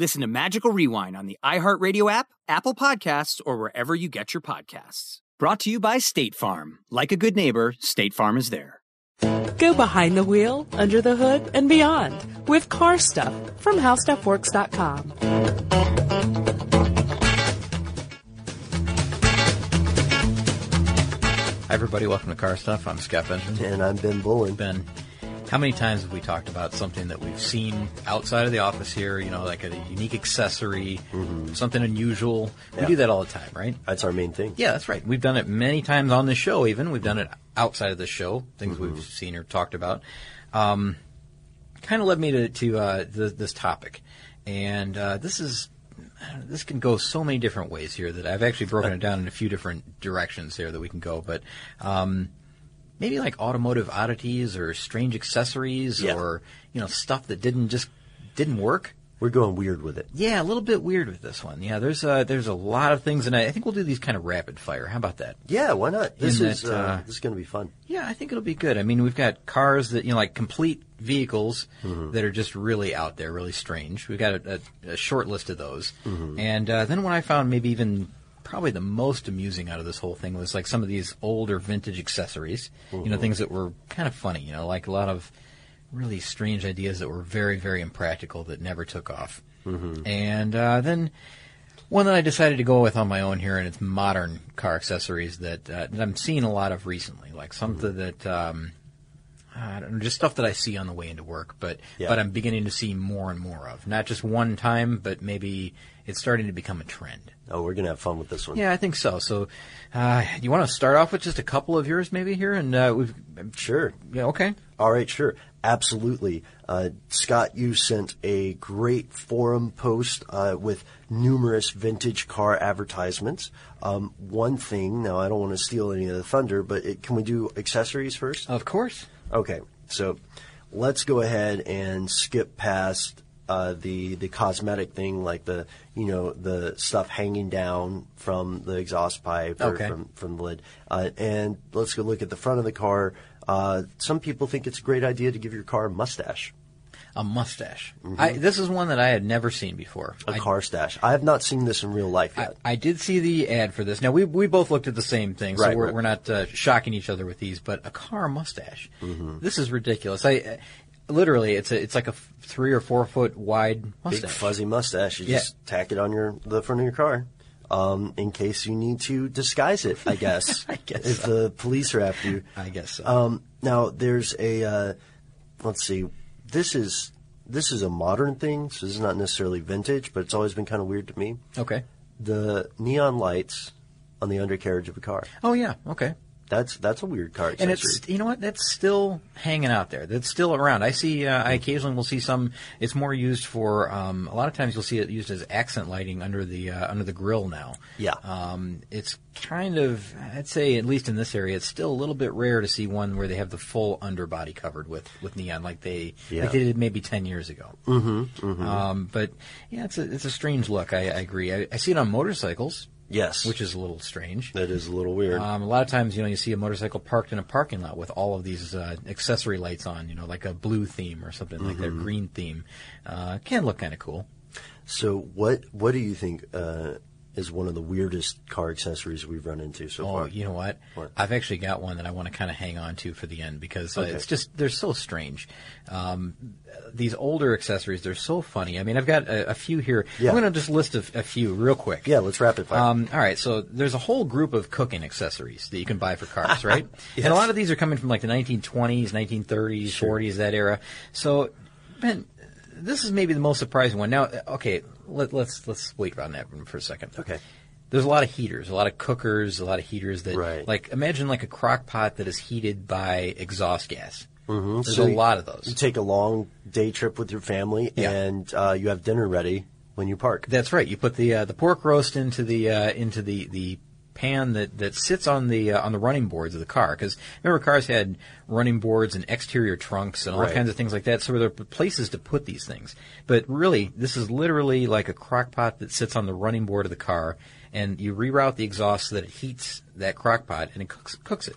Listen to Magical Rewind on the iHeartRadio app, Apple Podcasts, or wherever you get your podcasts. Brought to you by State Farm. Like a good neighbor, State Farm is there. Go behind the wheel, under the hood, and beyond with car stuff from howstuffworks.com. Hi, everybody. Welcome to Car Stuff. I'm Scott Benjamin. And I'm Ben Bowlin. Ben, how many times have we talked about something that we've seen outside of the office here, you know, like a unique accessory, mm-hmm. something unusual? We yeah. do that all the time, right? That's our main thing. Yeah, that's right. We've done it many times on the show, even. We've done it outside of the show, things mm-hmm. we've seen or talked about. Um, kind of led me to, to uh, this topic. And uh, this is this can go so many different ways here that I've actually broken it down in a few different directions here that we can go. But um, maybe like automotive oddities or strange accessories yeah. or you know stuff that didn't just didn't work. We're going weird with it. Yeah, a little bit weird with this one. Yeah, there's a, there's a lot of things, and I, I think we'll do these kind of rapid fire. How about that? Yeah, why not? This In is that, uh, uh, this is going to be fun. Yeah, I think it'll be good. I mean, we've got cars that you know, like complete vehicles mm-hmm. that are just really out there, really strange. We've got a, a, a short list of those, mm-hmm. and uh, then what I found maybe even probably the most amusing out of this whole thing was like some of these older vintage accessories. Mm-hmm. You know, things that were kind of funny. You know, like a lot of really strange ideas that were very, very impractical that never took off. Mm-hmm. And uh, then one that I decided to go with on my own here, and it's modern car accessories that, uh, that I'm seeing a lot of recently, like something mm-hmm. that. Um, I don't know, just stuff that I see on the way into work, but yeah. but I'm beginning to see more and more of. Not just one time, but maybe it's starting to become a trend. Oh, we're gonna have fun with this one. Yeah, I think so. So, uh, you want to start off with just a couple of yours, maybe here, and uh, we've sure. Yeah, okay. All right, sure, absolutely. Uh, Scott, you sent a great forum post uh, with numerous vintage car advertisements. Um, one thing, now I don't want to steal any of the thunder, but it, can we do accessories first? Of course. Okay, so let's go ahead and skip past uh, the the cosmetic thing, like the you know the stuff hanging down from the exhaust pipe or okay. from from the lid, uh, and let's go look at the front of the car. Uh, some people think it's a great idea to give your car a mustache a mustache. Mm-hmm. I, this is one that I had never seen before. A I, car stash. I have not seen this in real life yet. I, I, did see the ad for this. Now we we both looked at the same thing, so right, we're, right. we're not uh, shocking each other with these. But a car mustache. Mm-hmm. This is ridiculous. I uh, literally, it's a it's like a three or four foot wide mustache. Big fuzzy mustache. You yeah. just tack it on your the front of your car. Um, in case you need to disguise it, I guess. I guess if so. the police are after you. I guess so. Um, now there's a uh, let's see this is this is a modern thing, so this is not necessarily vintage, but it's always been kind of weird to me. Okay. The neon lights on the undercarriage of a car. Oh yeah, okay. That's that's a weird car accessory. And it's you know what that's still hanging out there. That's still around. I see. Uh, I occasionally will see some. It's more used for. Um, a lot of times you'll see it used as accent lighting under the uh, under the grill now. Yeah. Um, it's kind of. I'd say at least in this area, it's still a little bit rare to see one where they have the full underbody covered with, with neon, like they yeah. like they did it maybe ten years ago. Mm-hmm, mm-hmm. Um, but yeah, it's a it's a strange look. I, I agree. I, I see it on motorcycles Yes. which is a little strange. That is a little weird. Um, a lot of times, you know, you see a motorcycle parked in a parking lot with all of these uh, accessory lights on, you know, like a blue theme or something like that, green theme. Uh, can look kind of cool. so what what do you think uh, is one of the weirdest car accessories we've run into so Oh, far? you know what? What? I've actually got one that I want to kind of hang on to for the end because uh, Okay. it's just they're so strange. Um, these older accessories, they're so funny. I mean, I've got a, a few here. Yeah. I'm going to just list a, a few real quick. Yeah, let's rapid fire. Um, all right, so there's a whole group of cooking accessories that you can buy for cars, right? Yes. And a lot of these are coming from like the 1920s, 1930s, 40s, that era. So, Ben, this is maybe the most surprising one. Now, okay, let, let's let's wait on that one for a second. Okay. There's a lot of heaters, a lot of cookers, a lot of heaters that, Right. like, imagine like a crock pot that is heated by exhaust gas. Mm-hmm. There's So a you- lot of those. You take a long day trip with your family, Yeah. and uh, you have dinner ready when you park. That's right. You put the uh, the pork roast into the uh, into the the pan that, that sits on the uh, on the running boards of the car because remember cars had running boards and exterior trunks and all Right. kinds of things like that. So there are places to put these things. But really, this is literally like a crock pot that sits on the running board of the car, and you reroute the exhaust so that it heats that crock pot and it cooks cooks it.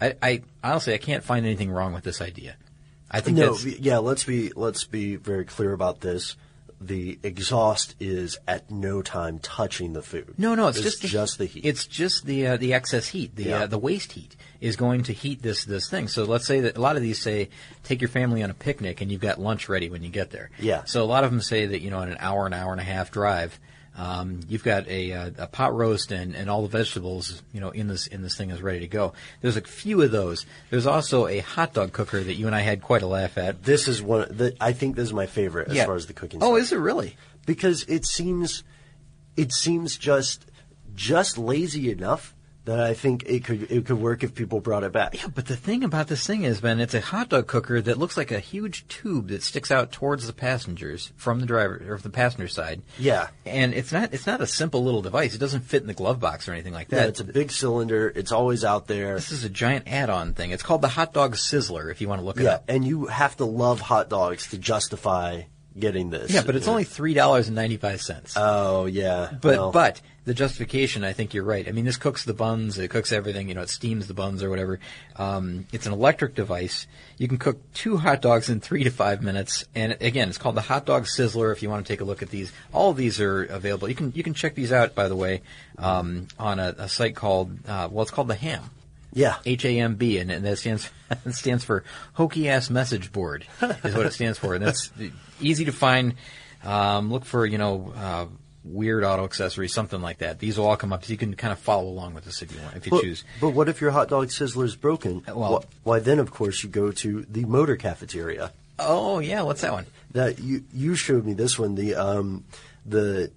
I, I honestly I can't find anything wrong with this idea. I think No, yeah. Let's be let's be very clear about this. The exhaust is at no time touching the food. No, no, it's, just just the heat. It's just the uh, the excess heat, the Yeah. uh, the waste heat is going to heat this this thing. So let's say that a lot of these say take your family on a picnic and you've got lunch ready when you get there. Yeah. So a lot of them say that you know in an hour, an hour and a half drive, um, you've got a, uh, a pot roast and, and all the vegetables you know in this in this thing is ready to go. There's a few of those. There's also a hot dog cooker that you and I had quite a laugh at. this is one. The, I think this is my favorite as Yeah. far as the cooking. Oh, stuff. is it really? because it seems it seems just just lazy enough that I think it could it could work if people brought it back. Yeah, but the thing about this thing is, Ben, it's a hot dog cooker that looks like a huge tube that sticks out towards the passengers from the driver or the passenger side. Yeah. and it's not it's not a simple little device. It doesn't fit in the glove box or anything like that. Yeah, it's a big cylinder. It's always out there. this is a giant add-on thing. It's called the hot dog sizzler. If you want to look it Yeah, up. and you have to love hot dogs to justify getting this. Yeah, but it's only three dollars and ninety five cents. Oh yeah, But well, but the justification, I think you're right. I mean, this cooks the buns, it cooks everything. You know, it steams the buns or whatever. Um, it's an electric device. You can cook two hot dogs in three to five minutes. And again, it's called the Hot Dog Sizzler. If you want to take a look at these, all of these are available. You can you can check these out, by the way, um, on a, a site called uh, well, it's called the Ham. Yeah, H A M B, and, and that stands it stands for Hokey Ass Message Board, is what it stands for, and that's easy to find. Um, look for you know uh, weird auto accessories, something like that. These will all come up, so you can kind of follow along with this if you want, if you but, choose. but what if your hot dog sizzler is broken? Well- Wh- why then, of course, you go to the motor cafeteria. Oh yeah, what's that one? That you you showed me this one. The um the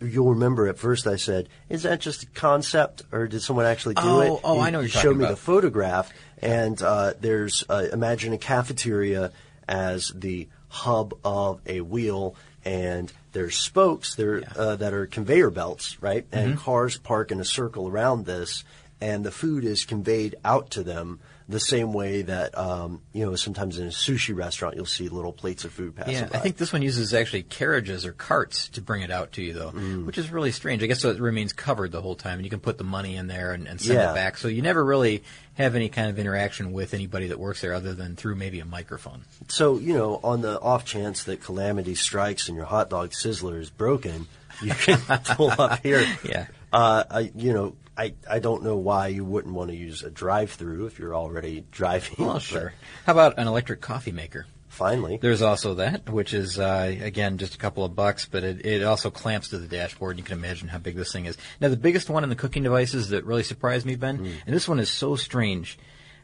you'll remember at first I said, "Is that just a concept, or did someone actually do Oh, it?" oh, You- I know you showed me about. the photograph, and uh, there's uh, imagine a cafeteria as the hub of a wheel, and there's spokes there uh, that are conveyor belts, right? And Mm-hmm. cars park in a circle around this, and the food is conveyed out to them. The same way that um, you know, sometimes in a sushi restaurant, you'll see little plates of food passing Yeah, by. I think this one uses actually carriages or carts to bring it out to you, though, Mm. which is really strange. I guess so it remains covered the whole time, and you can put the money in there and, and send Yeah. it back. So you never really have any kind of interaction with anybody that works there, other than through maybe a microphone. So, you know, on the off chance that calamity strikes and your hot dog sizzler is broken, you can pull up here. Yeah. Uh, I, you know, I, I don't know why you wouldn't want to use a drive through if you're already driving. Well, sure. How about an electric coffee maker? Finally. There's also that, which is uh, again just a couple of bucks, but it, it also clamps to the dashboard. You can imagine how big this thing is. Now, the biggest one in the cooking devices that really surprised me, Ben, and this one is so strange.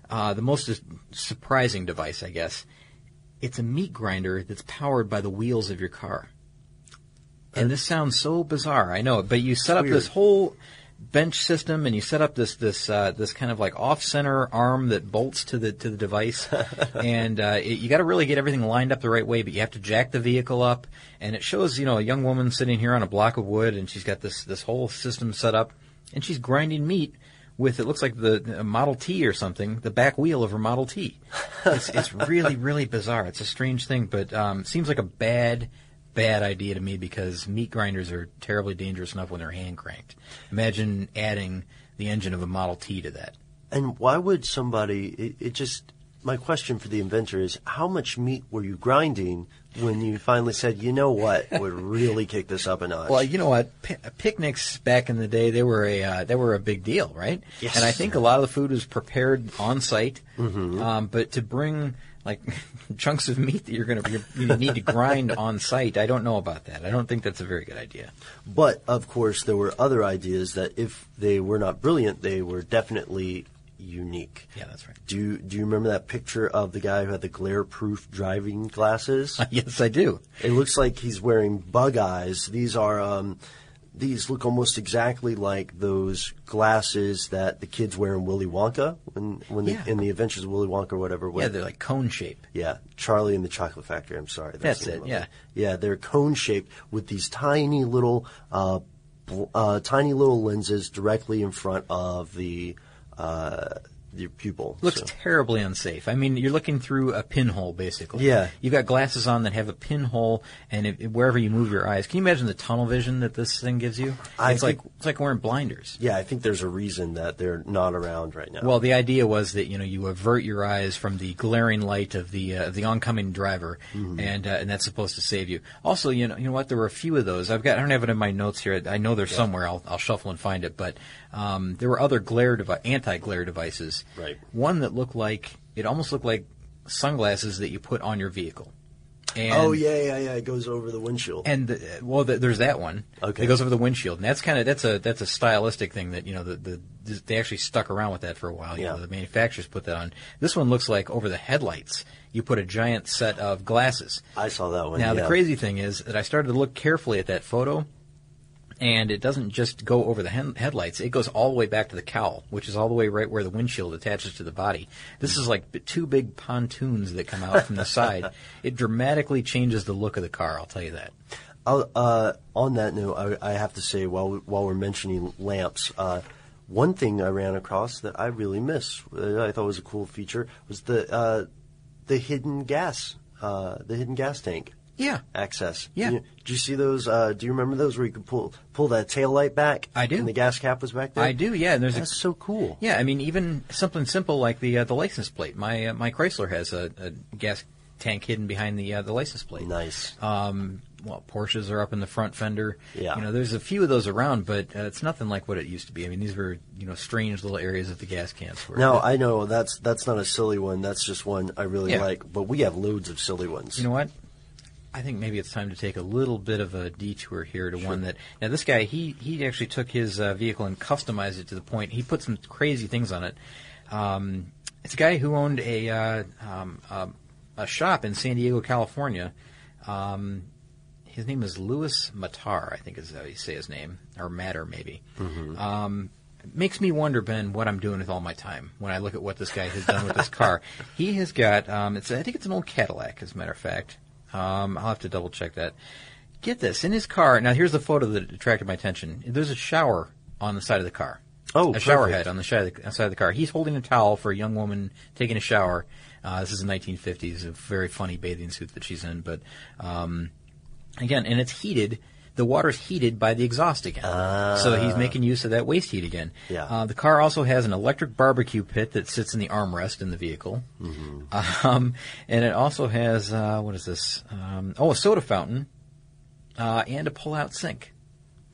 Uh, the most surprising device, I guess. It's a meat grinder that's powered by the wheels of your car. And this sounds so bizarre, I know, but you set up weird. this whole bench system and you set up this this uh, this kind of like off center arm that bolts to the to the device. And uh, it, you got to really get everything lined up the right way but you have to jack the vehicle up. And it shows you know a young woman sitting here on a block of wood and she's got this this whole system set up and she's grinding meat with it looks like the Model T or something the back wheel of her Model T. It's, it's really really bizarre. It's a strange thing but um, seems like a bad bad idea to me because meat grinders are terribly dangerous enough when they're hand cranked. Imagine adding the engine of a Model T to that. And why would somebody? It, it just my question for the inventor is: How much meat were you grinding when you finally said, "You know what? Would really kick this up a notch"? Well, you know what? P- picnics back in the day, they were a uh, they were a big deal, right? Yes. And I think a lot of the food was prepared on site. Mm-hmm. Um, but to bring like chunks of meat that you're going to you need to grind on site, I don't know about that. I don't think that's a very good idea. But of course, there were other ideas that, if they were not brilliant, they were definitely unique. Yeah, that's right. Do you, do you remember that picture of the guy who had the glare-proof driving glasses? yes, I do. it looks like he's wearing bug eyes. These are um, these look almost exactly like those glasses that the kids wear in Willy Wonka when when Yeah. the, in the Adventures of Willy Wonka or whatever. Yeah, they're like cone shape. yeah, Charlie and the Chocolate Factory. I'm sorry, That's name it, yeah. yeah. They're cone shaped with these tiny little, uh, bl- uh, tiny little lenses directly in front of the uh, your pupil. Looks So- terribly unsafe. I mean, you're looking through a pinhole, basically. Yeah. You've got glasses on that have a pinhole, and if, wherever you move your eyes, can you imagine the tunnel vision that this thing gives you? I it's like it's like wearing blinders. yeah, I think there's a reason that they're not around right now. Well, the idea was that you know you avert your eyes from the glaring light of the uh, the oncoming driver, Mm-hmm. and uh, and that's supposed to save you. Also, you know you know what? There were a few of those. I've got I don't have it in my notes here. I know they're somewhere. I'll I'll shuffle and find it. But um, there were other glare devi- anti glare devices. Right. One that looked like it almost looked like sunglasses that you put on your vehicle. Oh, and oh yeah, yeah, yeah. It goes over the windshield. and the, well, the, there's that one. Okay. It goes over the windshield, and that's kind of that's a that's a stylistic thing that you know the, the they actually stuck around with that for a while. You Yeah. know, the manufacturers put that on. This one looks like over the headlights. You put a giant set of glasses. I saw that one. Now the crazy thing is that I started to look carefully at that photo, and it doesn't just go over the hen- headlights. It goes all the way back to the cowl, which is all the way right where the windshield attaches to the body. This is like b- two big pontoons that come out from the side. It dramatically changes the look of the car. I'll tell you that. Uh, on that note, I, I have to say while we, while we're mentioning lamps, uh, one thing I ran across that I really miss, uh, I thought was a cool feature, was the uh, the hidden gas, uh, the hidden gas tank Yeah. access. Yeah. You- did you see those? Uh, do you remember those where you could pull pull that tail light back? I do. And the gas cap was back there. I do, yeah. And there's That's a, so cool. yeah. I mean, even something simple like the uh, the license plate. My uh, my Chrysler has a, a gas tank hidden behind the uh, the license plate. Nice. Um, well, Porsches are up in the front fender. Yeah. You know, there's a few of those around, but uh, it's nothing like what it used to be. I mean, these were you know strange little areas of the gas cans. Were, Now I know that's that's not a silly one. That's just one I really Yeah. like. But we have loads of silly ones. You know what? I think maybe it's time to take a little bit of a detour here to one that now this guy he he actually took his uh, vehicle and customized it to the point he put some crazy things on it. Um, it's a guy who owned a uh, um, um, a shop in San Diego, California. Um, his name is Louis Matar, I think is how you say his name, or Matter maybe. Um, it makes me wonder, Ben, what I'm doing with all my time when I look at what this guy has done with this car. He has got, um, it's I think it's an old Cadillac, as a matter of fact. Um, I'll have to double check that. Get this in his car. Now here's the photo that attracted my attention. There's a shower on the side of the car. Oh, a shower head on the side of the, side of the car. He's holding a towel for a young woman taking a shower. Uh, this is the 1950s, a very funny bathing suit that she's in. But um, again, and it's heated. The water's heated by the exhaust again. so he's making use of that waste heat again. Yeah. Uh, the car also has an electric barbecue pit that sits in the armrest in the vehicle. Um, and it also has, uh, what is this? Um, oh, a soda fountain uh, and a pull-out sink.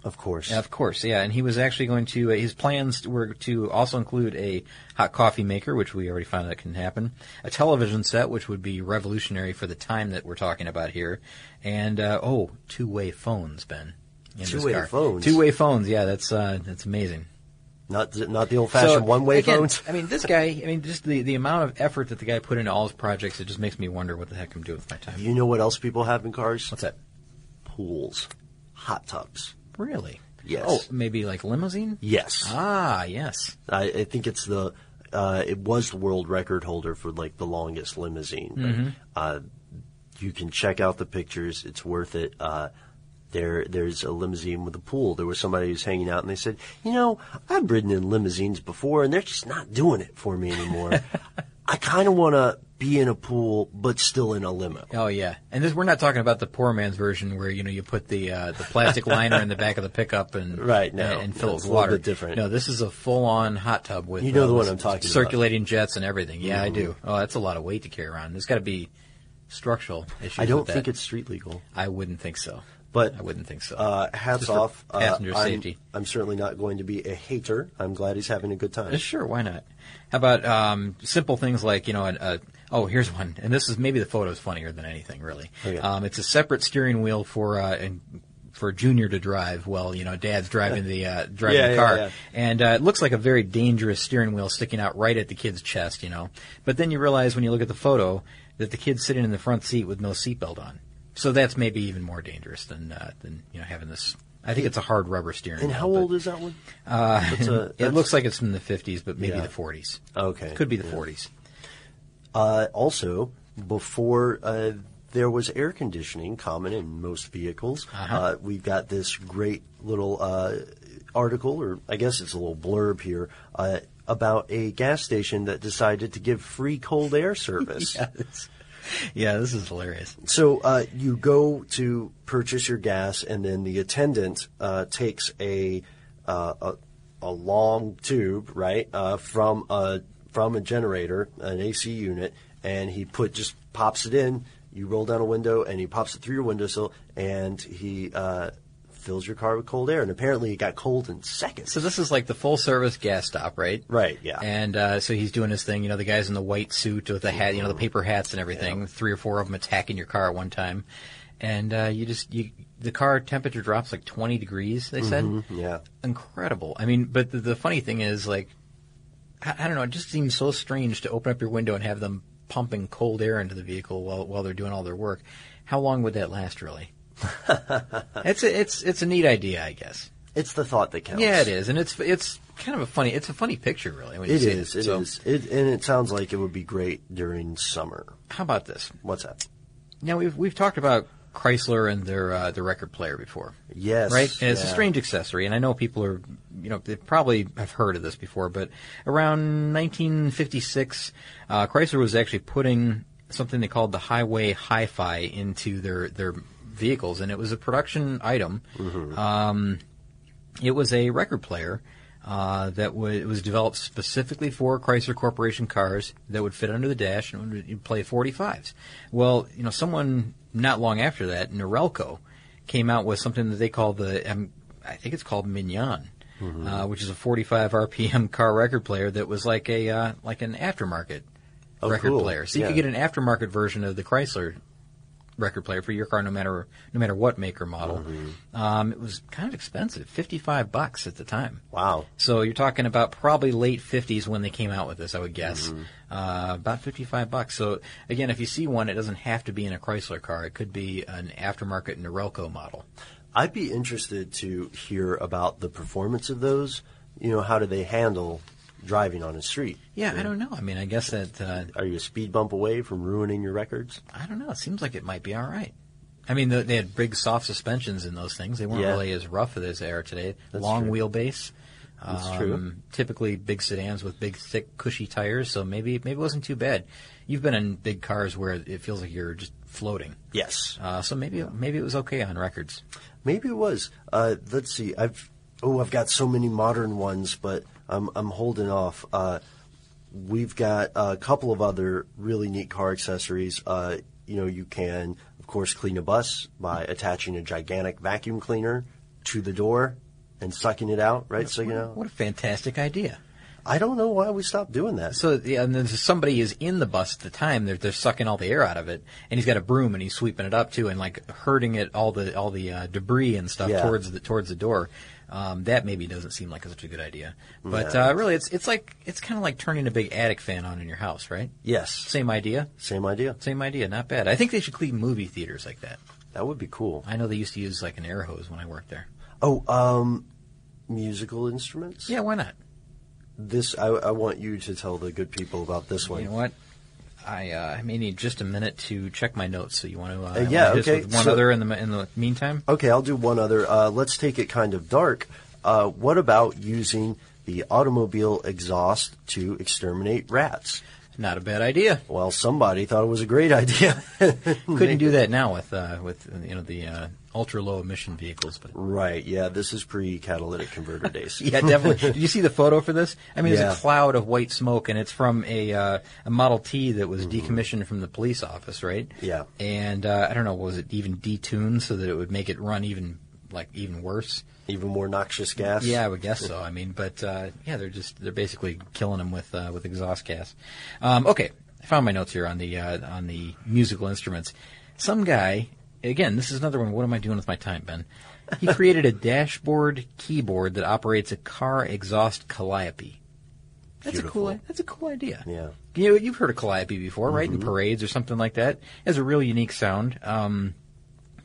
Of course. Of course, yeah. And he was actually going to, uh, his plans were to also include a hot coffee maker, which we already found that can happen, a television set, which would be revolutionary for the time that we're talking about here, and, uh, oh, two-way phones, Ben. Two-way phones? Two-way phones, yeah, that's, uh, that's amazing. Not not the old fashioned one way phones. I mean, this guy, I mean, just the, the amount of effort that the guy put into all his projects, it just makes me wonder what the heck I'm doing with my time. You know what else people have in cars? What's that? Pools, hot tubs. Really? Yes. Oh, maybe like limousine? Yes. Ah, yes. I, I think it's the uh, it was the world record holder for like the longest limousine. But, uh, you can check out the pictures; it's worth it. Uh, there, there's a limousine with a pool. There was somebody who's hanging out, and they said, "You know, I've ridden in limousines before, and they're just not doing it for me anymore. I kind of want to be in a pool but still in a limo. Oh yeah, and this we're not talking about the poor man's version where you know you put the uh, the plastic liner in the back of the pickup and Right, no, and, and fill it with a little water. bit different. No, this is a full on hot tub with You know uh, the one I'm talking about. Mm-hmm. circulating jets and everything. Yeah, I do. Oh, that's a lot of weight to carry around. There's got to be structural issues. I don't think it's street legal. I wouldn't think so. But I wouldn't think so. Uh, hats off. Uh, passenger I'm- safety. I'm certainly not going to be a hater. I'm glad he's having a good time. Uh, Sure, why not? How about um, simple things like you know, a, a, oh, here's one, and this is maybe the photo's funnier than anything, really. Okay. Um, it's a separate steering wheel for uh, and for Junior to drive. Well, you know, Dad's driving the uh, driving Yeah, the yeah, car, yeah. and uh, it looks like a very dangerous steering wheel sticking out right at the kid's chest, you know. But then you realize when you look at the photo that the kid's sitting in the front seat with no seatbelt on. So that's maybe even more dangerous than uh, than you know having this. I think it's a hard rubber steering And wheel. how but- old is that one? uh, That's a- it looks like it's from the 50s, but maybe Yeah. the 40s. Okay. Could be the Yeah. 40s. Uh, also, before uh, there was air conditioning common in most vehicles, Uh-huh. uh, we've got this great little uh, article, or I guess it's a little blurb here, uh, about a gas station that decided to give free cold air service. This, yeah, this is hilarious. So uh, you go to purchase your gas, and then the attendant uh, takes a, uh, a a long tube, right, uh, from a from a generator, an AC unit, and he put just pops it in. You roll down a window, and he pops it through your windowsill, and he uh, fills your car with cold air. And apparently, it got cold in seconds. So this is like the full service gas stop, right? Right, yeah. And uh, so he's doing his thing. You know, the guys in the white suit with the hat, you know, the paper hats and everything. Three or four of them attacking your car at one time, and uh, you just you the car temperature drops like 20 degrees. They said. Mm-hmm. yeah. incredible. I mean, but the, the funny thing is, like, I, I don't know, it just seems so strange to open up your window and have them pumping cold air into the vehicle while while they're doing all their work. How long would that last, really? it's a, it's it's a neat idea, I guess. It's the thought that counts. Yeah, it is, and it's it's kind of a funny it's a funny picture, really. When you It see is. It, It is. So, It, and it sounds like it would be great during summer. How about this? What's that? Now we've we've talked about Chrysler and their uh, their record player before. Yes. right? And it's a strange accessory, and I know people are, you know, they probably have heard of this before, but around 1956, uh, Chrysler was actually putting something they called the Highway Hi-Fi into their their vehicles, and it was a production item. Um, it was a record player. Uh, that it was developed specifically for Chrysler Corporation cars that would fit under the dash and would play 45s. Well, you know, someone not long after that, Norelco, came out with something that they call the, um, I think it's called Mignon, uh, which is a 45 RPM car record player that was like a uh, like an aftermarket Oh, record cool. player. So you Yeah. could get an aftermarket version of the Chrysler record player for your car, no matter no matter what make or model. Mm-hmm. Um, it was kind of expensive, 55 bucks at the time. Wow. So you're talking about probably late 50s when they came out with this, I would guess. Uh, about 55 bucks. So again, if you see one, it doesn't have to be in a Chrysler car. It could be an aftermarket Norelco model. I'd be interested to hear about the performance of those. You know, how do they handle driving on a street? Yeah, I don't know. I mean, I guess that uh, Are you a speed bump away from ruining your records? I don't know. It seems like it might be all right. I mean, the, they had big soft suspensions in those things. They weren't Yeah. really as rough as they are today. That's Long true. wheelbase. That's um, true. Typically big sedans with big, thick, cushy tires. So maybe maybe it wasn't too bad. You've been in big cars where it feels like you're just floating. Yes. Uh, so maybe maybe it was okay on records. Maybe it was. Uh, let's see. I've oh, I've got so many modern ones, but I'm I'm holding off. Uh, we've got a couple of other really neat car accessories. Uh, you know, you can of course clean a bus by attaching a gigantic vacuum cleaner to the door and sucking it out. Right. So you know, What a fantastic idea. I don't know why we stopped doing that. So yeah, and then somebody is in the bus at the time. They're they're sucking all the air out of it, and he's got a broom and he's sweeping it up too, and like herding it all the all the uh, debris and stuff Yeah. towards the towards the door. Um, that maybe doesn't seem like such a good idea, but uh, really, it's it's like it's kind of like turning a big attic fan on in your house, right? Yes. Same idea, Same idea. same idea, not bad. I think they should clean movie theaters like that. That would be cool. I know they used to use like an air hose when I worked there. Oh, um, musical instruments. Yeah, why not? This I, I want you to tell the good people about this one. You know what? I uh, I may need just a minute to check my notes. So you want to? Uh, Uh, yeah, okay, one so- other in the in the meantime. Okay, I'll do one other. Uh, let's take it kind of dark. Uh, what about using the automobile exhaust to exterminate rats? Not a bad idea. Well, somebody thought it was a great idea. Couldn't do that now with uh, with you know the uh, ultra low emission vehicles, but right, yeah, this is pre catalytic converter days. yeah, definitely. Did you see the photo for this? I mean, Yeah. it's a cloud of white smoke, and it's from a uh, a Model T that Mm-hmm. was decommissioned from the police office, right? Yeah. And uh, I don't know, was it even detuned so that it would make it run even like even worse? Even more noxious gas. Yeah, I would guess so. I mean, but uh, yeah, they're just they're basically killing them with uh, with exhaust gas. Um, okay, I found my notes here on the uh, on the musical instruments. Some guy, again, this is another one. What am I doing with my time, Ben? He created a dashboard keyboard that operates a car exhaust calliope. That's a cool. Beautiful. That's a cool idea. Yeah. You know, you've heard of calliope before, right? In parades or something like that. It has a real unique sound. Um,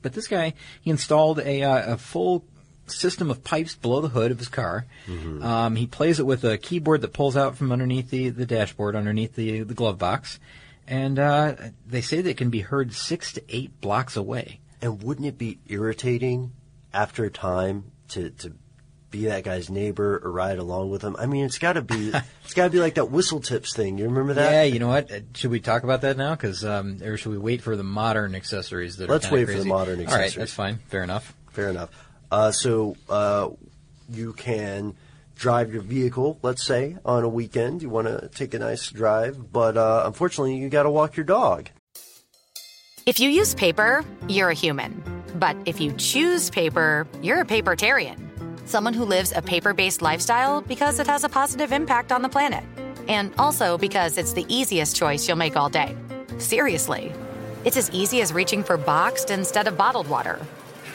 but this guy, he installed a, uh, a full system of pipes below the hood of his car. Um, he plays it with a keyboard that pulls out from underneath the, the dashboard, underneath the, the glove box. And uh, they say that it can be heard six to eight blocks away. And wouldn't it be irritating after a time to, to be that guy's neighbor or ride along with him? I mean, it's got to be it's got to be like that whistle tips thing. You remember that? Yeah, you know what? Uh, Should we talk about that now? Because um, or should we wait for the modern accessories that Let's wait for the crazy? modern All right, that's fine. Fair enough. Fair enough. Uh, so uh, you can drive your vehicle, let's say, on a weekend. You want to take a nice drive, but uh, unfortunately, you got to walk your dog. If you use paper, you're a human. But if you choose paper, you're a papertarian. Someone who lives a paper based lifestyle because it has a positive impact on the planet. And also because it's the easiest choice you'll make all day. Seriously. It's as easy as reaching for boxed instead of bottled water.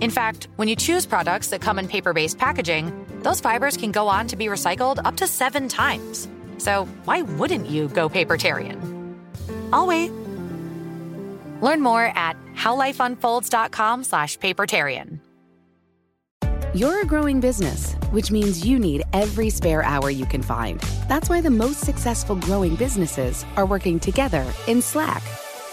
In fact, when you choose products that come in paper based packaging, those fibers can go on to be recycled up to seven times. So why wouldn't you go papertarian? I'll wait. Learn more at howlifeunfolds.com slash papertarian. You're a growing business, which means you need every spare hour you can find. That's why the most successful growing businesses are working together in Slack.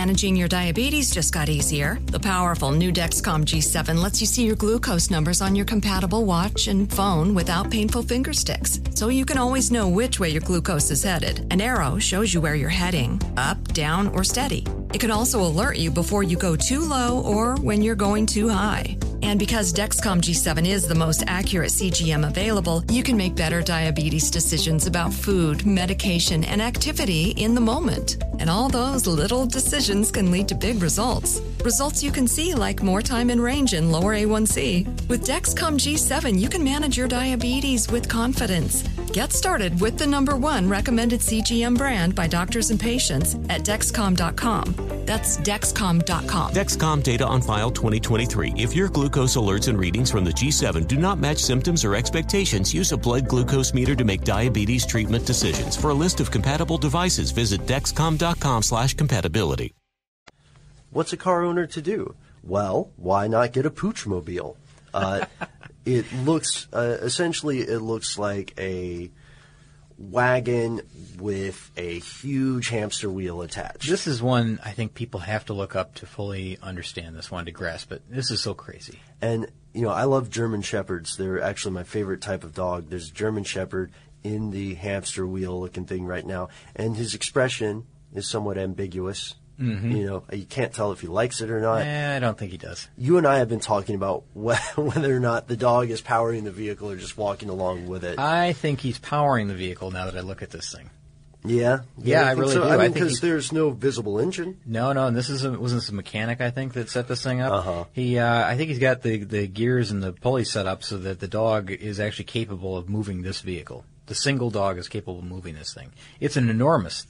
Managing your diabetes just got easier. The powerful new Dexcom G7 lets you see your glucose numbers on your compatible watch and phone without painful finger sticks. So you can always know which way your glucose is headed. An arrow shows you where you're heading up, down, or steady. It can also alert you before you go too low or when you're going too high. And because Dexcom G7 is the most accurate CGM available, you can make better diabetes decisions about food, medication, and activity in the moment. And all those little decisions can lead to big results. Results you can see like more time in range and lower A1C. With Dexcom G7, you can manage your diabetes with confidence. Get started with the number one recommended CGM brand by doctors and patients at Dexcom.com. That's Dexcom.com. Dexcom data on file 2023. If your glucose alerts and readings from the G7 do not match symptoms or expectations, use a blood glucose meter to make diabetes treatment decisions. For a list of compatible devices, visit dexcom.com/compatibility. What's a car owner to do? Well, why not get a Poochmobile? Uh, it looks uh, essentially it looks like a wagon with a huge hamster wheel attached. This is one I think people have to look up to fully understand this one to grasp it. This is so crazy. And you know, I love German shepherds. They're actually my favorite type of dog. There's a German shepherd in the hamster wheel looking thing right now, and his expression is somewhat ambiguous. Mhm. You know, you can't tell if he likes it or not. Eh, I don't think he does. You and I have been talking about whether or not the dog is powering the vehicle or just walking along with it. I think he's powering the vehicle now that I look at this thing. yeah, Yeah, You I think really so? do. I I mean, because there's no visible engine. No, no, and this is a, wasn't this mechanic I think that set this thing up. Uh-huh. He, uh, I think he's got the the gears and the pulley set up so that the dog is actually capable of moving this vehicle. the single dog is capable of moving this thing. It's an enormous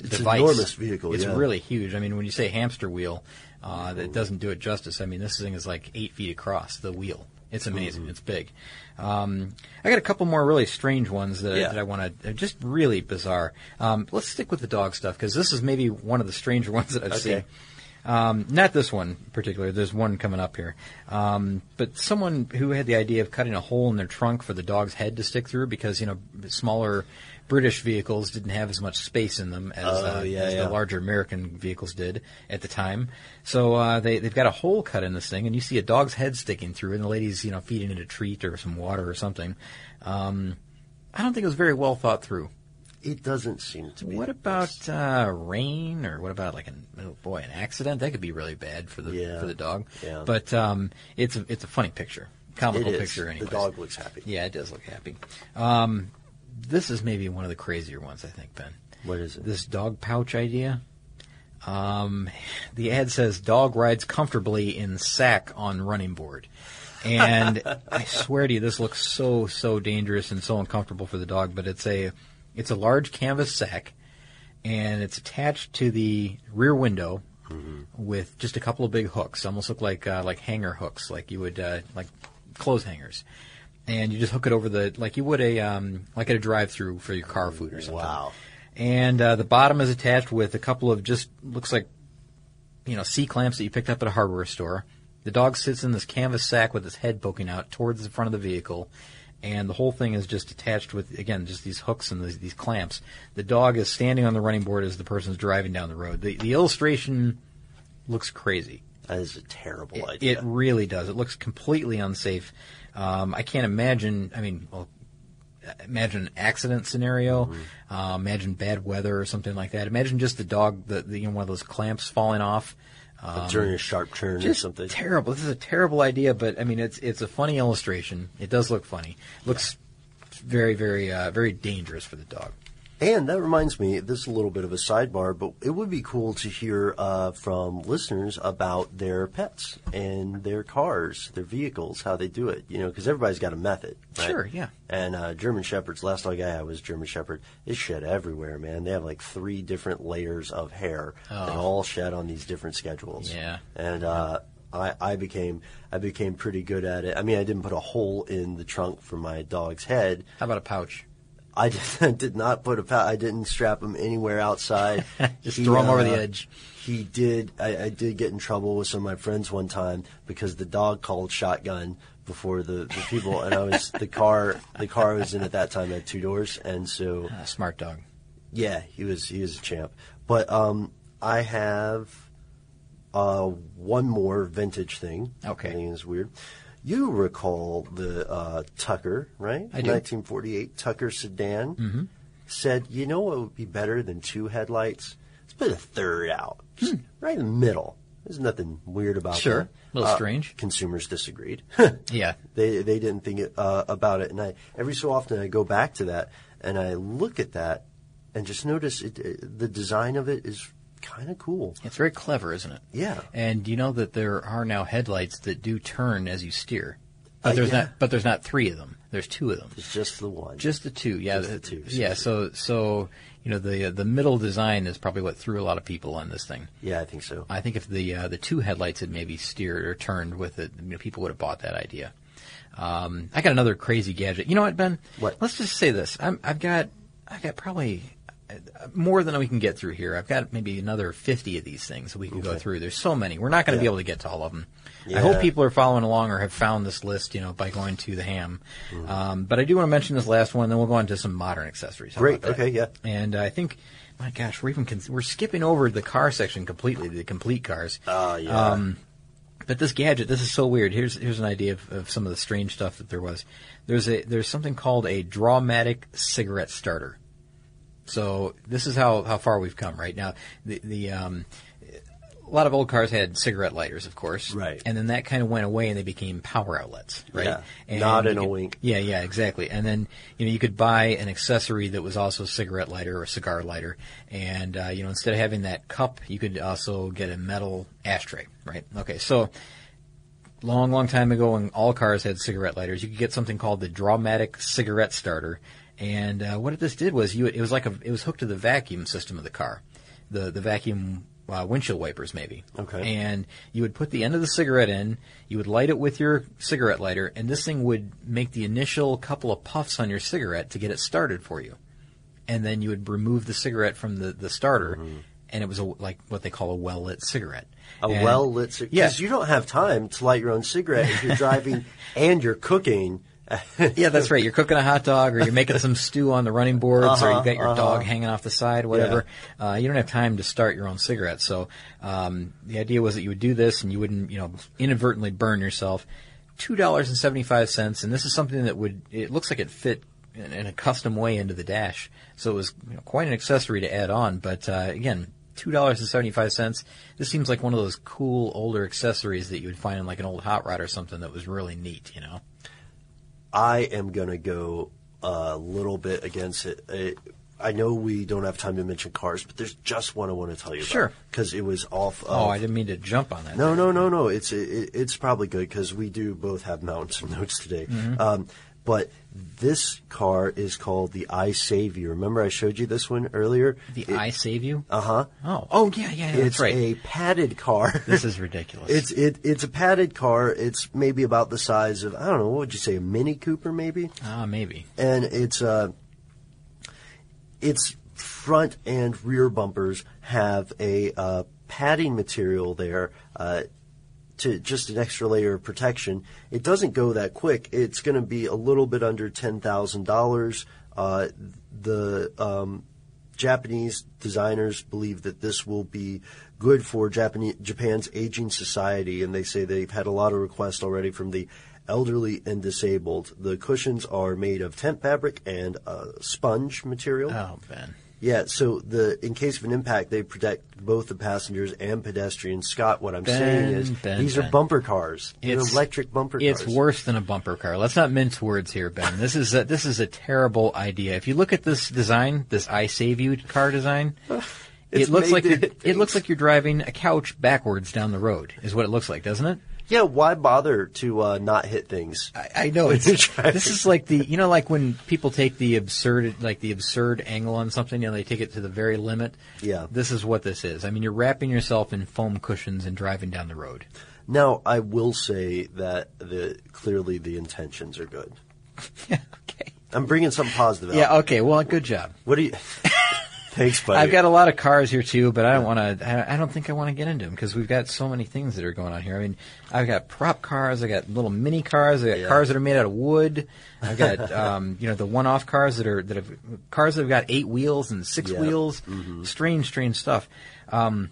It's device. enormous vehicle, It's yeah. really huge. I mean, when you say hamster wheel, uh, that doesn't do it justice. I mean, this thing is like eight feet across the wheel. It's amazing. Mm-hmm. It's big. Um, I got a couple more really strange ones that, Yeah. that I want to. Just really bizarre. Um, let's stick with the dog stuff because this is maybe one of the stranger ones that I've Okay. seen. Um, not this one in particular. There's one coming up here. Um, but someone who had the idea of cutting a hole in their trunk for the dog's head to stick through because, you know, smaller British vehicles didn't have as much space in them as, Oh, uh, yeah, as yeah. the larger American vehicles did at the time. So uh, they, they've got a hole cut in this thing, and you see a dog's head sticking through, and the lady's, you know, feeding it a treat or some water or something. Um, I don't think it was very well thought through. It doesn't seem to be. What about uh, rain, or what about like an oh boy, an accident? That could be really bad for the Yeah. for the dog. Yeah. But um, it's a it's a funny picture, comical picture. Anyway, The dog looks happy. Yeah, it does look happy. Um, this is maybe one of the crazier ones, I think, Ben. What is it? This dog pouch idea. Um, the ad says dog rides comfortably in sack on running board. And I swear to you, this looks so so dangerous and so uncomfortable for the dog. But it's a it's a large canvas sack, and it's attached to the rear window with just a couple of big hooks. Almost look like uh, like hanger hooks, like you would uh, like clothes hangers. And you just hook it over the like you would a um, like at a drive-through for your car food or something. Wow. And uh, the bottom is attached with a couple of just looks like you know C clamps that you picked up at a hardware store. The dog sits in this canvas sack with its head poking out towards the front of the vehicle, and the whole thing is just attached with again just these hooks and these, these clamps. The dog is standing on the running board as the person's driving down the road. The, the illustration looks crazy. That is a terrible It, idea. it really does. It looks completely unsafe. Um, I can't imagine. I mean, well, imagine an accident scenario. Mm-hmm. Uh, imagine bad weather or something like that. Imagine just the dog, the, the you know, one of those clamps falling off. Um, During a sharp turn or something. terrible. This is a terrible idea, but I mean, it's it's a funny illustration. It does look funny. Looks very, very, uh, very dangerous for the dog. And that reminds me, this is a little bit of a sidebar, but it would be cool to hear uh, from listeners about their pets and their cars, their vehicles, how they do it. You know, because everybody's got a method. right? Sure, yeah. And uh, German Shepherds, last dog I had was German Shepherd. It shed everywhere, man. They have like three different layers of hair. They all shed on these different schedules. Oh. Yeah. And uh, I, I became I became pretty good at it. I mean, I didn't put a hole in the trunk for my dog's head. How about a pouch? I did, did not put a pa- I didn't strap him anywhere outside. Just throw 'em over the uh, edge. He did. I, I did get in trouble with some of my friends one time because the dog called shotgun before the, the people, and I was the car. The car I was in at that time had two doors, and so A smart dog. yeah, he was he was a champ. But um, I have uh, one more vintage thing. Okay. I think is weird. You recall the uh, Tucker, right? I do. 1948 Tucker sedan. Mm-hmm. Said, you know what would be better than two headlights? Let's put a third out, Just right in the middle. There's nothing weird about Hmm. Sure. that. A little Uh, strange. Consumers disagreed. Yeah. They they didn't think it, uh, about it, and I every so often I go back to that and I look at that and just notice it, it the design of it is kind of cool. It's very clever, isn't it? Yeah. And you know that there are now headlights that do turn as you steer. But Uh, there's yeah. not but there's not three of them. There's two of them. It's just the one. Just the two, yeah. Just the two, Yeah, so so you know the the middle design is probably what threw a lot of people on this thing. yeah, I think so. I think if the uh, the two headlights had maybe steered or turned with it, you know, people would have bought that idea. Um, I got another crazy gadget. You know what, Ben? What? Let's just say this. I'm, I've got I've got probably more than we can get through here. I've got maybe another 50 of these things that we can go through. There's so many. We're not going to be able to get to all of them. I hope people are following along or have found this list, you know, by going to the ham. Mm-hmm. Um, but I do want to mention this last one, then we'll go on to some modern accessories. How Great. Okay, yeah. And I think, my gosh, we're even con- we're skipping over the car section completely, the complete cars. Oh, yeah. Um, but this gadget, this is so weird. Here's here's an idea of, of some of the strange stuff that there was. There's a there's something called a dramatic cigarette starter. So this is how, how far we've come right now. The the um, a lot of old cars had cigarette lighters, of course, Right. And then that kind of went away, and they became power outlets, right? Yeah. And Nod you and a wink. Yeah, yeah, exactly. And then you know you could buy an accessory that was also a cigarette lighter or a cigar lighter, and uh, you know instead of having that cup, you could also get a metal ashtray, right? Okay, so long, long time ago when all cars had cigarette lighters, you could get something called the Dramatic cigarette starter. And uh, what this did was you it was like a it was hooked to the vacuum system of the car, the the vacuum uh, windshield wipers maybe. Okay. And you would put the end of the cigarette in, you would light it with your cigarette lighter, and this thing would make the initial couple of puffs on your cigarette to get it started for you. And then you would remove the cigarette from the, the starter, and it was a, like what they call a well lit cigarette. A well lit cigarette. Because you don't have time to light your own cigarette if you're driving and you're cooking. yeah, that's right. You're cooking a hot dog, or you're making some stew on the running boards, or Uh-huh, you've got your uh-huh. dog hanging off the side, whatever. Uh, you don't have time to start your own cigarette. So um, the idea was that you would do this, and you wouldn't, you know, inadvertently burn yourself. Two dollars and seventy five cents, and this is something that would. It looks like it fit in, in a custom way into the dash, so it was you know, quite an accessory to add on. But uh, again. Two dollars and seventy five cents. This seems like one of those cool older accessories that you would find in like an old hot rod or something that was really neat, you know. I am going to go a little bit against it. it. I know we don't have time to mention cars, but there's just one I want to tell you Sure. about. Because it was off of. Oh, I didn't mean to jump on that. No, no, no, no. It's it, it's probably good because we do both have mountains of notes today. Mhm. Um, but this car is called the I Save You. Remember, I showed you this one earlier. The I Save You. Uh huh. Oh, oh yeah, yeah, yeah, It's that's right. a padded car. This is ridiculous. It's it it's a padded car. It's maybe about the size of I don't know. What would you say? A Mini Cooper, maybe. Ah, maybe. And it's uh, its front and rear bumpers have a uh, padding material there. Uh, to just an extra layer of protection. It doesn't go that quick. It's going to be a little bit under ten thousand dollars. Uh, the um, Japanese designers believe that this will be good for Japanese, Japan's aging society, and they say they've had a lot of requests already from the elderly and disabled. The cushions are made of tent fabric and uh, sponge material. Oh, Ben. Yeah, so the in case of an impact, they protect both the passengers and pedestrians. Scott, what I'm Ben, saying is Ben, these are bumper cars. They're It's- electric bumper It's worse than a bumper car. Let's not mince words here, Ben. This is a, this is a terrible idea. If you look at this design, this I Save You car design, it looks like to it looks like you're driving a couch backwards down the road. Is what it looks like, doesn't it? Yeah, why bother to uh, not hit things? I, I know it's this is like the you know like when people take the absurd like the absurd angle on something you know they take it to the very limit. Yeah. This is what this is. I mean, you're wrapping yourself in foam cushions and driving down the road. Now, I will say that the clearly the intentions are good. okay. I'm bringing something positive out. Yeah. Okay. Well, good job. What do you? I've got a lot of cars here too, but I don't want to. I don't think I want to get into them because we've got so many things that are going on here. I mean, I've got prop cars, I got little mini cars, I got Yeah. cars that are made out of wood. I've got um, you know the one-off cars that are that have cars that have got eight wheels and six Yeah. wheels. Mm-hmm. Strange, strange stuff. Um,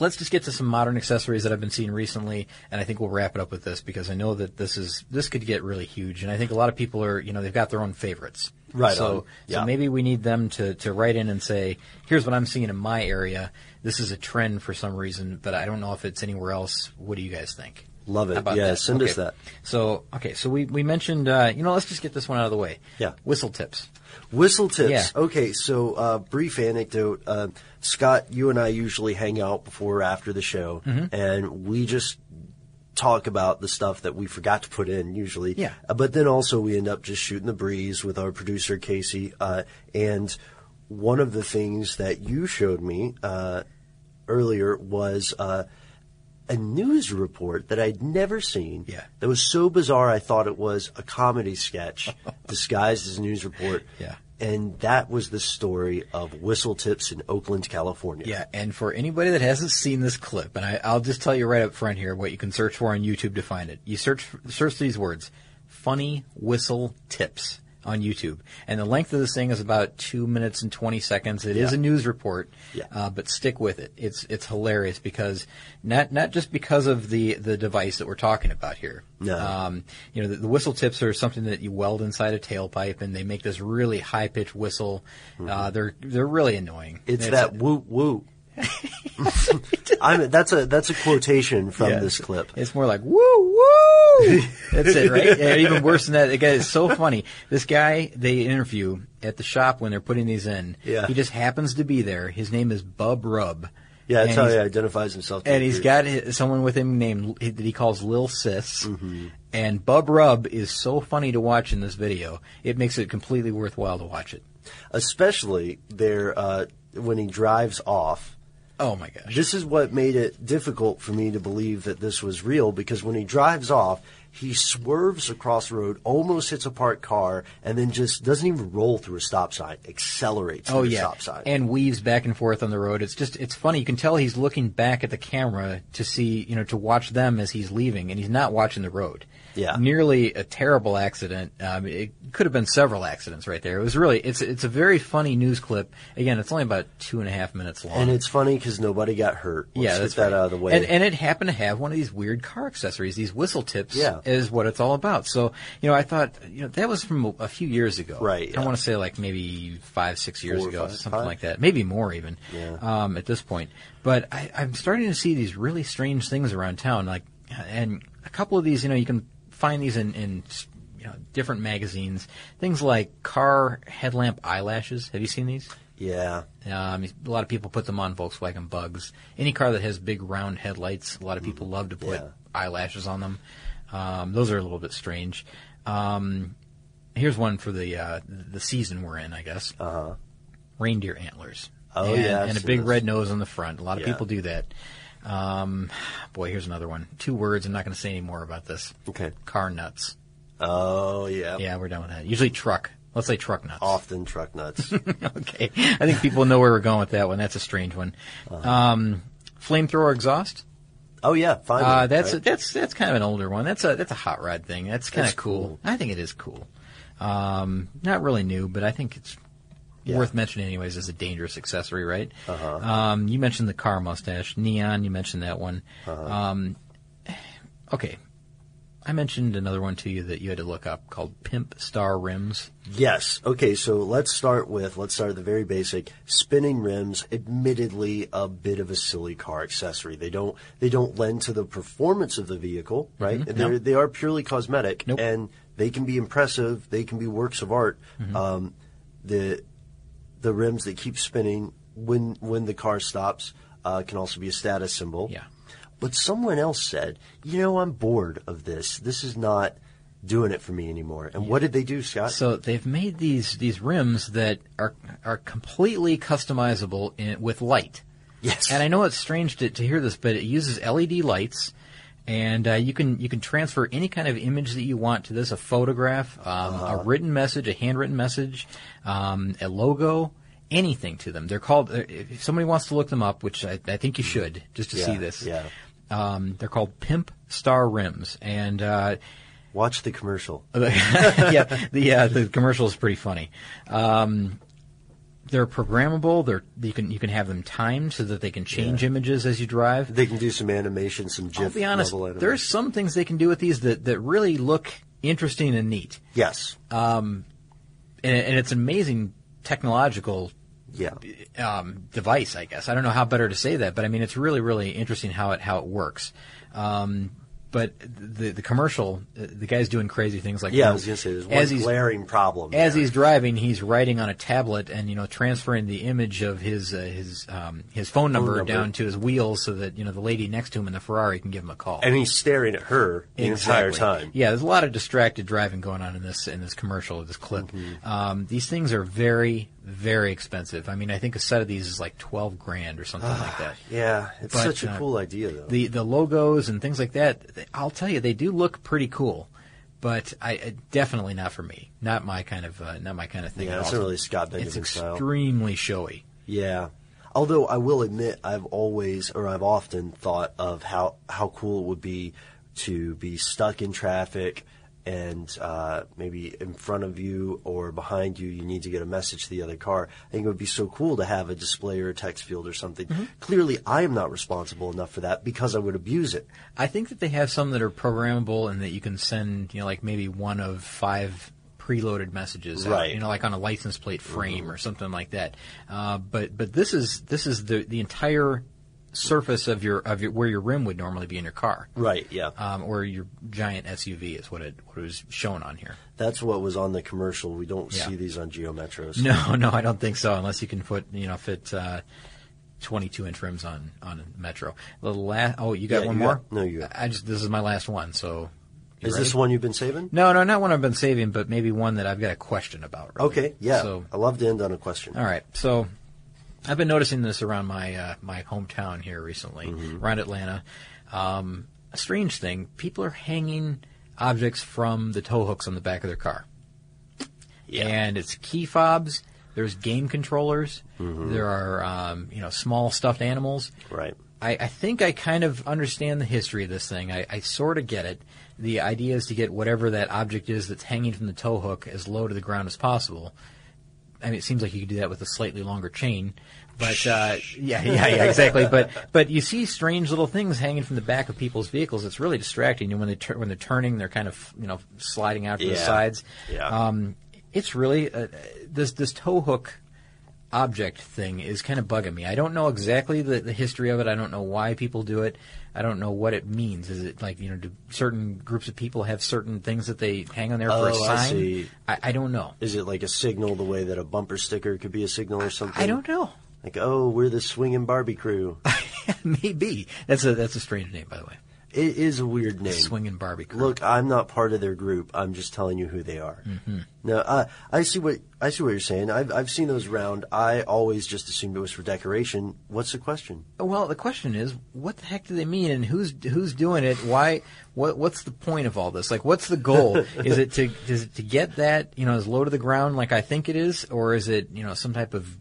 let's just get to some modern accessories that I've been seeing recently, and I think we'll wrap it up with this because I know that this is this could get really huge, and I think a lot of people are you know they've got their own favorites. Right So. Yeah. so maybe we need them to to write in and say, here's what I'm seeing in my area. This is a trend for some reason, but I don't know if it's anywhere else. What do you guys think? Love it. Yeah, that? send us that. So okay, so we we mentioned uh, you know let's just get this one out of the way. Yeah. Whistle tips. Whistle tips. Yeah. Okay, so uh, brief anecdote. Uh, Scott, you and I usually hang out before or after the show, Mhm. and we just talk about the stuff that we forgot to put in usually. Yeah. Uh, but then also we end up just shooting the breeze with our producer Casey. Uh, and one of the things that you showed me uh, earlier was. Uh, a news report that I'd never seen. Yeah. That was so bizarre I thought it was a comedy sketch disguised as a news report. Yeah. And that was the story of whistle tips in Oakland, California. Yeah, and for anybody that hasn't seen this clip, and I, I'll just tell you right up front here what you can search for on YouTube to find it. You search search these words: "funny whistle tips" on YouTube, and the length of this thing is about two minutes and twenty seconds. It is Yeah. a news report, Yeah. uh, but stick with it. It's it's hilarious because not not just because of the the device that we're talking about here. No. Um, you know, the, the whistle tips are something that you weld inside a tailpipe, and they make this really high pitched whistle. Uh, they're they're really annoying. Mm-hmm. It's It's- that woot woot. I'm, that's a that's a quotation from Yeah. this clip. It's more like woo woo. That's it, right? Yeah, even worse than that. Again, it's so funny. This guy they interview at the shop when they're putting these in. Yeah. He just happens to be there. His name is Bubb Rubb. Yeah, that's And how he identifies himself. and he's got his, someone with him named that he calls Lil Sis. Mm-hmm. And Bubb Rubb is so funny to watch in this video. It makes it completely worthwhile to watch it. especially there uh, when he drives off. Oh my gosh! This is what made it difficult for me to believe that this was real because when he drives off, he swerves across the road, almost hits a parked car, and then just doesn't even roll through a stop sign, accelerates Oh yeah, stop sign. and weaves back and forth on the road. It's just it's funny. You can tell he's looking back at the camera to see you know to watch them as he's leaving, and he's not watching the road. Yeah. nearly a terrible accident. Um, it could have been several accidents right there. It was really it's it's a very funny news clip. Again, it's only about two and a half minutes long. And it's funny because nobody got hurt. Let's yeah, get that's that right. out of the way. And, and it happened to have one of these weird car accessories. These whistle tips Yeah. is what it's all about. So, you know, I thought, you know, that was from a, a few years ago. Right, I want to say like maybe five, six years Four ago, five, something five? like that. Maybe more even. Yeah. Um, at this point. But I, I'm starting to see these really strange things around town. Like, and a couple of these, you know, you can find these in, in you know, different magazines. Things like car headlamp eyelashes. Have you seen these? yeah, Um, a lot of people put them on Volkswagen Bugs. Any car that has big round headlights, a lot of people love to put Mm-hmm. Yeah. eyelashes on them. Um, those are a little bit strange. Um, here's one for the uh, the season we're in, I guess. uh-huh. Reindeer antlers. Oh, and, yeah, I've and a big this. red nose on the front. A lot of Yeah. people do that. Um, boy, here's another one. Two words. I'm not going to say any more about this. Okay. Car nuts. Oh yeah. Yeah, we're done with that. Usually truck. Let's say truck nuts. Often truck nuts. okay. I think people know where we're going with that one. That's a strange one. Uh-huh. Um, flamethrower exhaust. oh yeah, finally. Uh, that's right? that's that's kind of an older one. That's a that's a hot rod thing. That's kind of cool. cool. I think it is cool. Um, not really new, but I think it's Yeah. worth mentioning anyways as a dangerous accessory, right? Uh-huh. Um, you mentioned the car mustache, neon. You mentioned that one. Uh-huh. Um, okay. I mentioned another one to you that you had to look up called Pimp Star Rims. Yes. Okay, so let's start with let's start at the very basic. Spinning rims, admittedly a bit of a silly car accessory. They don't they don't lend to the performance of the vehicle, right? They're, Nope. They are purely cosmetic Nope. and they can be impressive, they can be works of art. Um, the the rims that keep spinning when when the car stops uh, can also be a status symbol. Yeah. But someone else said, "You know, I'm bored of this. This is not doing it for me anymore." And what did they do, Scott? So they've made these these rims that are are completely customizable in, with light. yes. And I know it's strange to, to hear this, but it uses LED lights, and uh, you can you can transfer any kind of image that you want to this: a photograph, um, a written message, a handwritten message, um, a logo, anything to them. They're called. uh, If somebody wants to look them up, which I, I think you should, just to Yeah, see this. yeah. Um, they're called Pimp Star Rims, and uh, Watch the commercial. yeah, the uh, the commercial is pretty funny. Um, they're programmable. They're you can you can have them timed so that they can change images as you drive. They can do some animation, some GIF I'll be honest. There's some things they can do with these that, that really look interesting and neat, yes, and, and it's an amazing technological yeah, um, device. I guess I don't know how better to say that, but I mean it's really really interesting how it how it works. Um, but the the commercial, uh, the guy's doing crazy things like yeah. you I was gonna say there's as one he's glaring problem. as there. he's driving, he's writing on a tablet and you know transferring the image of his uh, his um, his phone number, number. down to his wheels so that you know the lady next to him in the Ferrari can give him a call. and he's staring at her the entire time. Yeah, there's a lot of distracted driving going on in this in this commercial, this clip. Mm-hmm. Um, these things are very very expensive. I mean, I think a set of these is like twelve grand or something like that. Yeah, it's But, such a uh, cool idea, though. The the logos and things like that, I'll tell you, they do look pretty cool. But I uh, definitely not for me. Not my kind of uh, not my kind of thing. Yeah, at it's all. not really Scott It's Benjamin style. extremely showy. Yeah. Although I will admit, I've always, or I've often thought of how, how cool it would be to be stuck in traffic and uh, maybe in front of you or behind you, you need to get a message to the other car. I think it would be so cool to have a display or a text field or something. Clearly, I am not responsible enough for that because I would abuse it. I think that they have some that are programmable and that you can send, you know, like maybe one of five preloaded messages, Right. Mm-hmm. you know, like on a license plate frame or something like that. Uh, but but this is this is the the entire surface of your of your where your rim would normally be in your car, Right, yeah. um, or your giant SUV is what it what it was shown on here. That's what was on the commercial. We don't Yeah. see these on Geo Metros. No, no, I don't think so. Unless you can put, you know, fit uh, 22 inch rims on on Metro. The last oh, you got Yeah, one you more? got- no, you got- I just this is my last one. So Is ready? this one you've been saving? No, no, not one I've been saving, but maybe one that I've got a question about. really. Okay, yeah. So I love to end on a question. all right. So I've been noticing this around my uh, my hometown here recently, Mm-hmm. around Atlanta. Um, a strange thing: people are hanging objects from the tow hooks on the back of their car. Yeah. And it's key fobs. There's game controllers. Mm-hmm. There are um, you know small stuffed animals. Right. I, I think I kind of understand the history of this thing. I, I sort of get it. The idea is to get whatever that object is that's hanging from the tow hook as low to the ground as possible. I mean, it seems like you could do that with a slightly longer chain, but uh, yeah, yeah, yeah, exactly. But but you see strange little things hanging from the back of people's vehicles. It's really distracting. And when they tur- when they're turning, they're kind of you know sliding out to the sides. Yeah. Um, it's really uh, this this tow hook object thing is kind of bugging me. I don't know exactly the, the history of it. I don't know why people do it. I don't know what it means. Is it like you know, do certain groups of people have certain things that they hang on there for a Oh, I sign? see. I, I don't know. Is it like a signal the way that a bumper sticker could be a signal or something? I don't know. Like, oh, we're the swinging Barbie crew. Maybe that's a that's a strange name, by the way. It is a weird name. Swinging Barbie crew. Look, I'm not part of their group. I'm just telling you who they are. Mm-hmm. No, uh, I see what I see what you're saying. I've I've seen those around. I always just assumed it was for decoration. What's the question? Well, the question is, what the heck do they mean, and who's who's doing it? Why? What What's the point of all this? Like, what's the goal? is it to is it to get that you know as low to the ground like I think it is, or is it you know some type of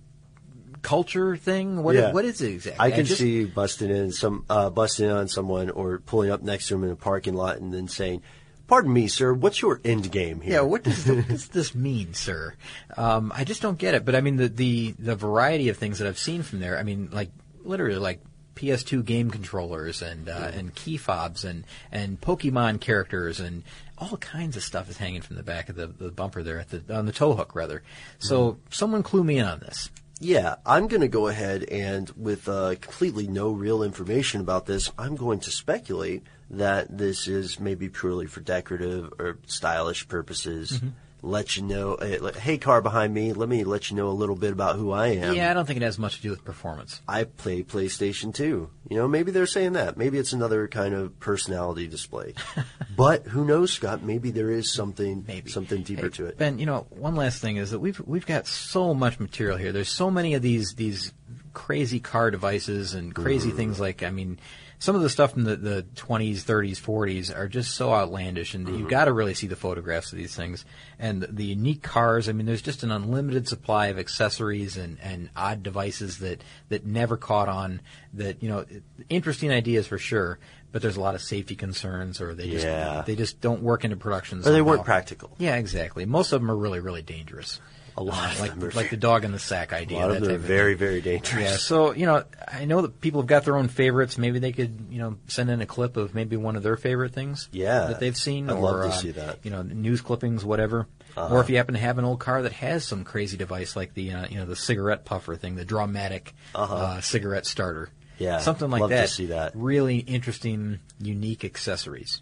culture thing? What Yeah. What is it exactly? I can just- see you busting in some uh, busting in on someone or pulling up next to him in a parking lot and then saying, "Pardon me, sir. What's your end game here?" Yeah, what does, what does this mean, sir? Um, I just don't get it. But I mean, the, the the variety of things that I've seen from there. I mean, like literally, like PS2 game controllers and uh, and key fobs and and Pokemon characters and all kinds of stuff is hanging from the back of the, the bumper there at the on the tow hook rather. So someone clue me in on this. Yeah, I'm going to go ahead and, with uh, completely no real information about this, I'm going to speculate that this is maybe purely for decorative or stylish purposes. Mm-hmm. Let you know, uh, hey, car behind me, let me let you know a little bit about who I am. yeah, I don't think it has much to do with performance. I play PlayStation 2. You know, maybe they're saying that. Maybe it's another kind of personality display. but who knows, Scott? Maybe there is something, Maybe something deeper Hey, to it. Ben, you know, one last thing is that we've we've got so much material here. There's so many of these these crazy car devices and crazy things like I mean, some of the stuff from the, the 20s, 30s, 40s are just so outlandish, and you've mm-hmm. got to really see the photographs of these things and the unique cars. I mean, there's just an unlimited supply of accessories and, and odd devices that that never caught on. That you know, interesting ideas for sure. But there's a lot of safety concerns, or they just Yeah. they just don't work into production. Or they weren't practical. Yeah, exactly. Most of them are really, really dangerous. A lot Uh, like like the dog in the sack idea. A lot of them are very, very dangerous. Yeah, so you know, I know that people have got their own favorites. Maybe they could, you know, send in a clip of maybe one of their favorite things. Yeah. that they've seen, I'd or love to uh, see that. Uh-huh. You know, news clippings, whatever. Or if you happen to have an old car that has some crazy device like the, uh, you know, the cigarette puffer thing, the Dramatic uh cigarette starter. Uh-huh. Yeah, something like love to that. see that. Really interesting, unique accessories.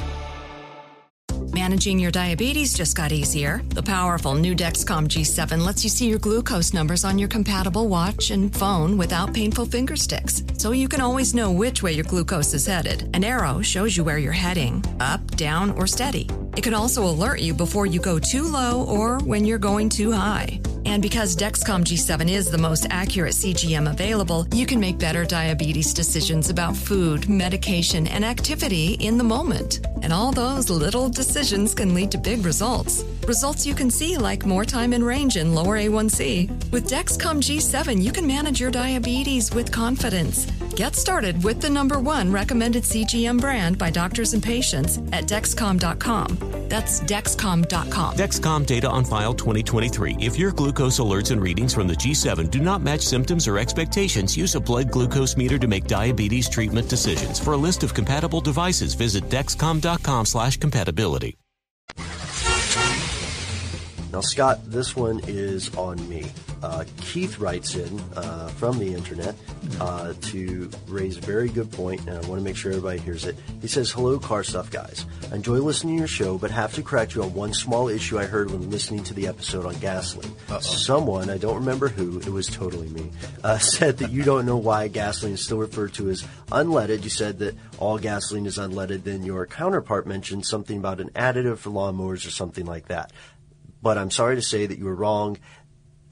Managing your diabetes just got easier. The powerful new Dexcom G7 lets you see your glucose numbers on your compatible watch and phone without painful finger sticks. So you can always know which way your glucose is headed. An arrow shows you where you're heading up, down, or steady. It can also alert you before you go too low or when you're going too high. And because Dexcom G7 is the most accurate CGM available, you can make better diabetes decisions about food, medication, and activity in the moment. And all those little decisions can lead to big results. Results you can see like more time in range and lower A1C. With Dexcom G7, you can manage your diabetes with confidence. Get started with the number one recommended CGM brand by doctors and patients at Dexcom.com. That's Dexcom.com. Dexcom data on file 2023. If your glucose alerts and readings from the G7 do not match symptoms or expectations, use a blood glucose meter to make diabetes treatment decisions. For a list of compatible devices, visit dexcom.com slash compatibility. Now, Scott, this one is on me. Uh, Keith writes in uh, from the internet uh, to raise a very good point, and I want to make sure everybody hears it. He says, Hello, car stuff guys. I enjoy listening to your show, but have to correct you on one small issue I heard when listening to the episode on gasoline. Someone, I don't remember who, it was totally me, uh, said that you don't know why gasoline is still referred to as unleaded. You said that all gasoline is unleaded, then your counterpart mentioned something about an additive for lawnmowers or something like that but I'm sorry to say that you were wrong.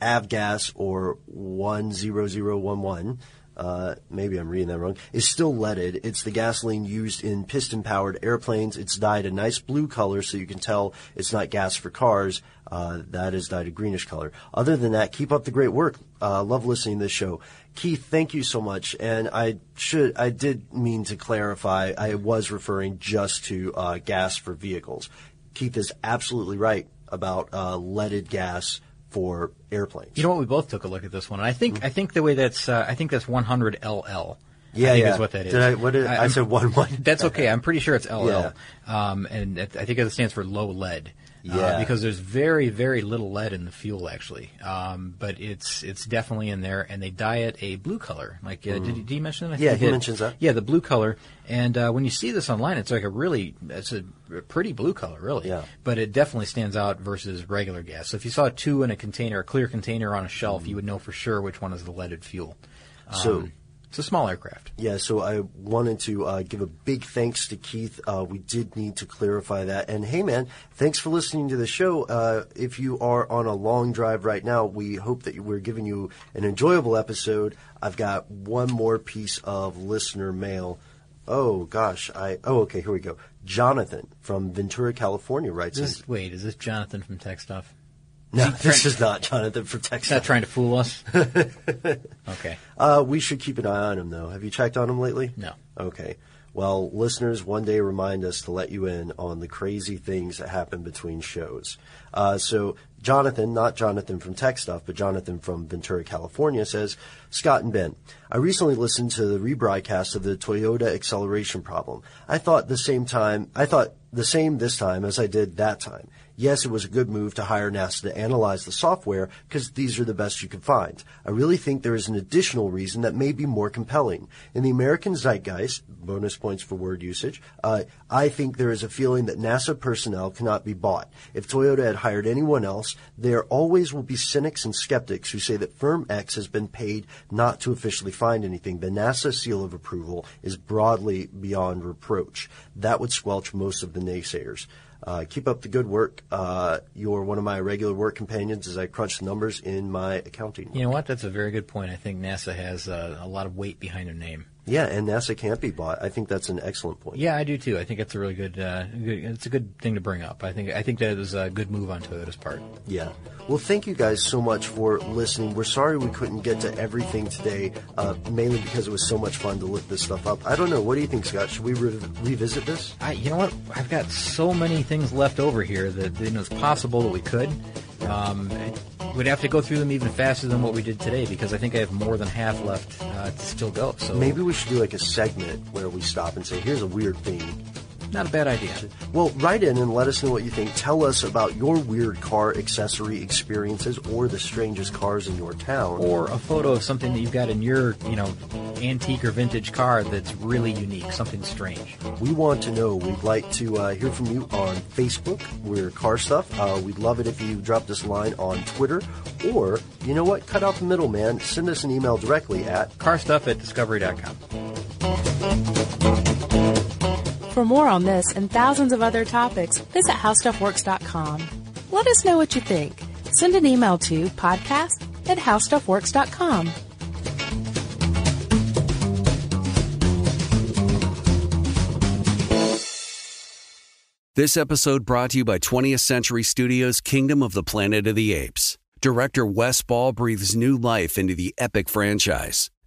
Avgas or 10011, uh, maybe I'm reading that wrong, is still leaded. It's the gasoline used in piston powered airplanes. It's dyed a nice blue color so you can tell it's not gas for cars. Uh, that is dyed a greenish color. Other than that, keep up the great work. Uh, love listening to this show. Keith, thank you so much. And I should, I did mean to clarify, I was referring just to uh, gas for vehicles. Keith is absolutely right about uh, leaded gas for airplanes. You know what? We both took a look at this one. And I think I think the way that's uh, I think that's 100 LL. Yeah, I think yeah. is what that is. Did I- what did- I I'm- said one one. That's okay. I'm pretty sure it's LL. Yeah. Um, and it, I think it stands for low lead. Uh, Yeah. because there's very, very little lead in the fuel actually. Um, but it's it's definitely in there, and they dye it a blue color. Like, uh, did, did he mention that? I Mm. Yeah, think he mentions that. Yeah, the blue color. And uh, when you see this online, it's like a really it's a pretty blue color, really. Yeah. But it definitely stands out versus regular gas. So if you saw two in a container, a clear container on a Mm. shelf, you would know for sure which one is the leaded fuel. So- Um, it's a small aircraft. Yeah, so I wanted to uh, give a big thanks to Keith. Uh, we did need to clarify that. And hey, man, thanks for listening to the show. Uh, if you are on a long drive right now, we hope that we're giving you an enjoyable episode. I've got one more piece of listener mail. Oh gosh, I oh okay, here we go. Jonathan from Ventura, California writes this, in. wait, is this Jonathan from Tech Stuff? No, this is not Jonathan from Texas. Not trying to fool us. okay. Uh, we should keep an eye on him, though. Have you checked on him lately? No. Okay. Well, listeners, one day remind us to let you in on the crazy things that happen between shows. Uh, so, Jonathan, not Jonathan from Tech Stuff, but Jonathan from Ventura, California, says, Scott and Ben, I recently listened to the rebroadcast of the Toyota acceleration problem. I thought the same time, I thought the same this time as I did that time. Yes, it was a good move to hire NASA to analyze the software because these are the best you could find. I really think there is an additional reason that may be more compelling. In the American zeitgeist, bonus points for word usage, uh, I think there is a feeling that NASA personnel cannot be bought. If Toyota had hired anyone else, there always will be cynics and skeptics who say that firm X has been paid not to officially find anything. The NASA seal of approval is broadly beyond reproach. That would squelch most of the naysayers. Uh, keep up the good work. Uh, you're one of my regular work companions as I crunch the numbers in my accounting. You know what? That's a very good point. I think NASA has uh, a lot of weight behind their name. Yeah, and NASA can't be bought. I think that's an excellent point. Yeah, I do too. I think it's a really good, uh, good. It's a good thing to bring up. I think. I think that is a good move on Toyota's part. Yeah. Well, thank you guys so much for listening. We're sorry we couldn't get to everything today, uh, mainly because it was so much fun to look this stuff up. I don't know. What do you think, Scott? Should we re- revisit this? I, you know what? I've got so many things left over here that you know, it's possible that we could. Um, we'd have to go through them even faster than what we did today because I think I have more than half left uh, to still go. So Maybe we should do like a segment where we stop and say, here's a weird thing. Not a bad idea. Well, write in and let us know what you think. Tell us about your weird car accessory experiences or the strangest cars in your town. Or a photo of something that you've got in your, you know, antique or vintage car that's really unique, something strange. We want to know. We'd like to uh, hear from you on Facebook. We're Car Stuff. Uh, we'd love it if you dropped us a line on Twitter. Or, you know what? Cut out the middleman. Send us an email directly at carstuff at discovery.com. For more on this and thousands of other topics, visit howstuffworks.com. Let us know what you think. Send an email to podcast at howstuffworks.com. This episode brought to you by 20th Century Studios' Kingdom of the Planet of the Apes. Director Wes Ball breathes new life into the epic franchise.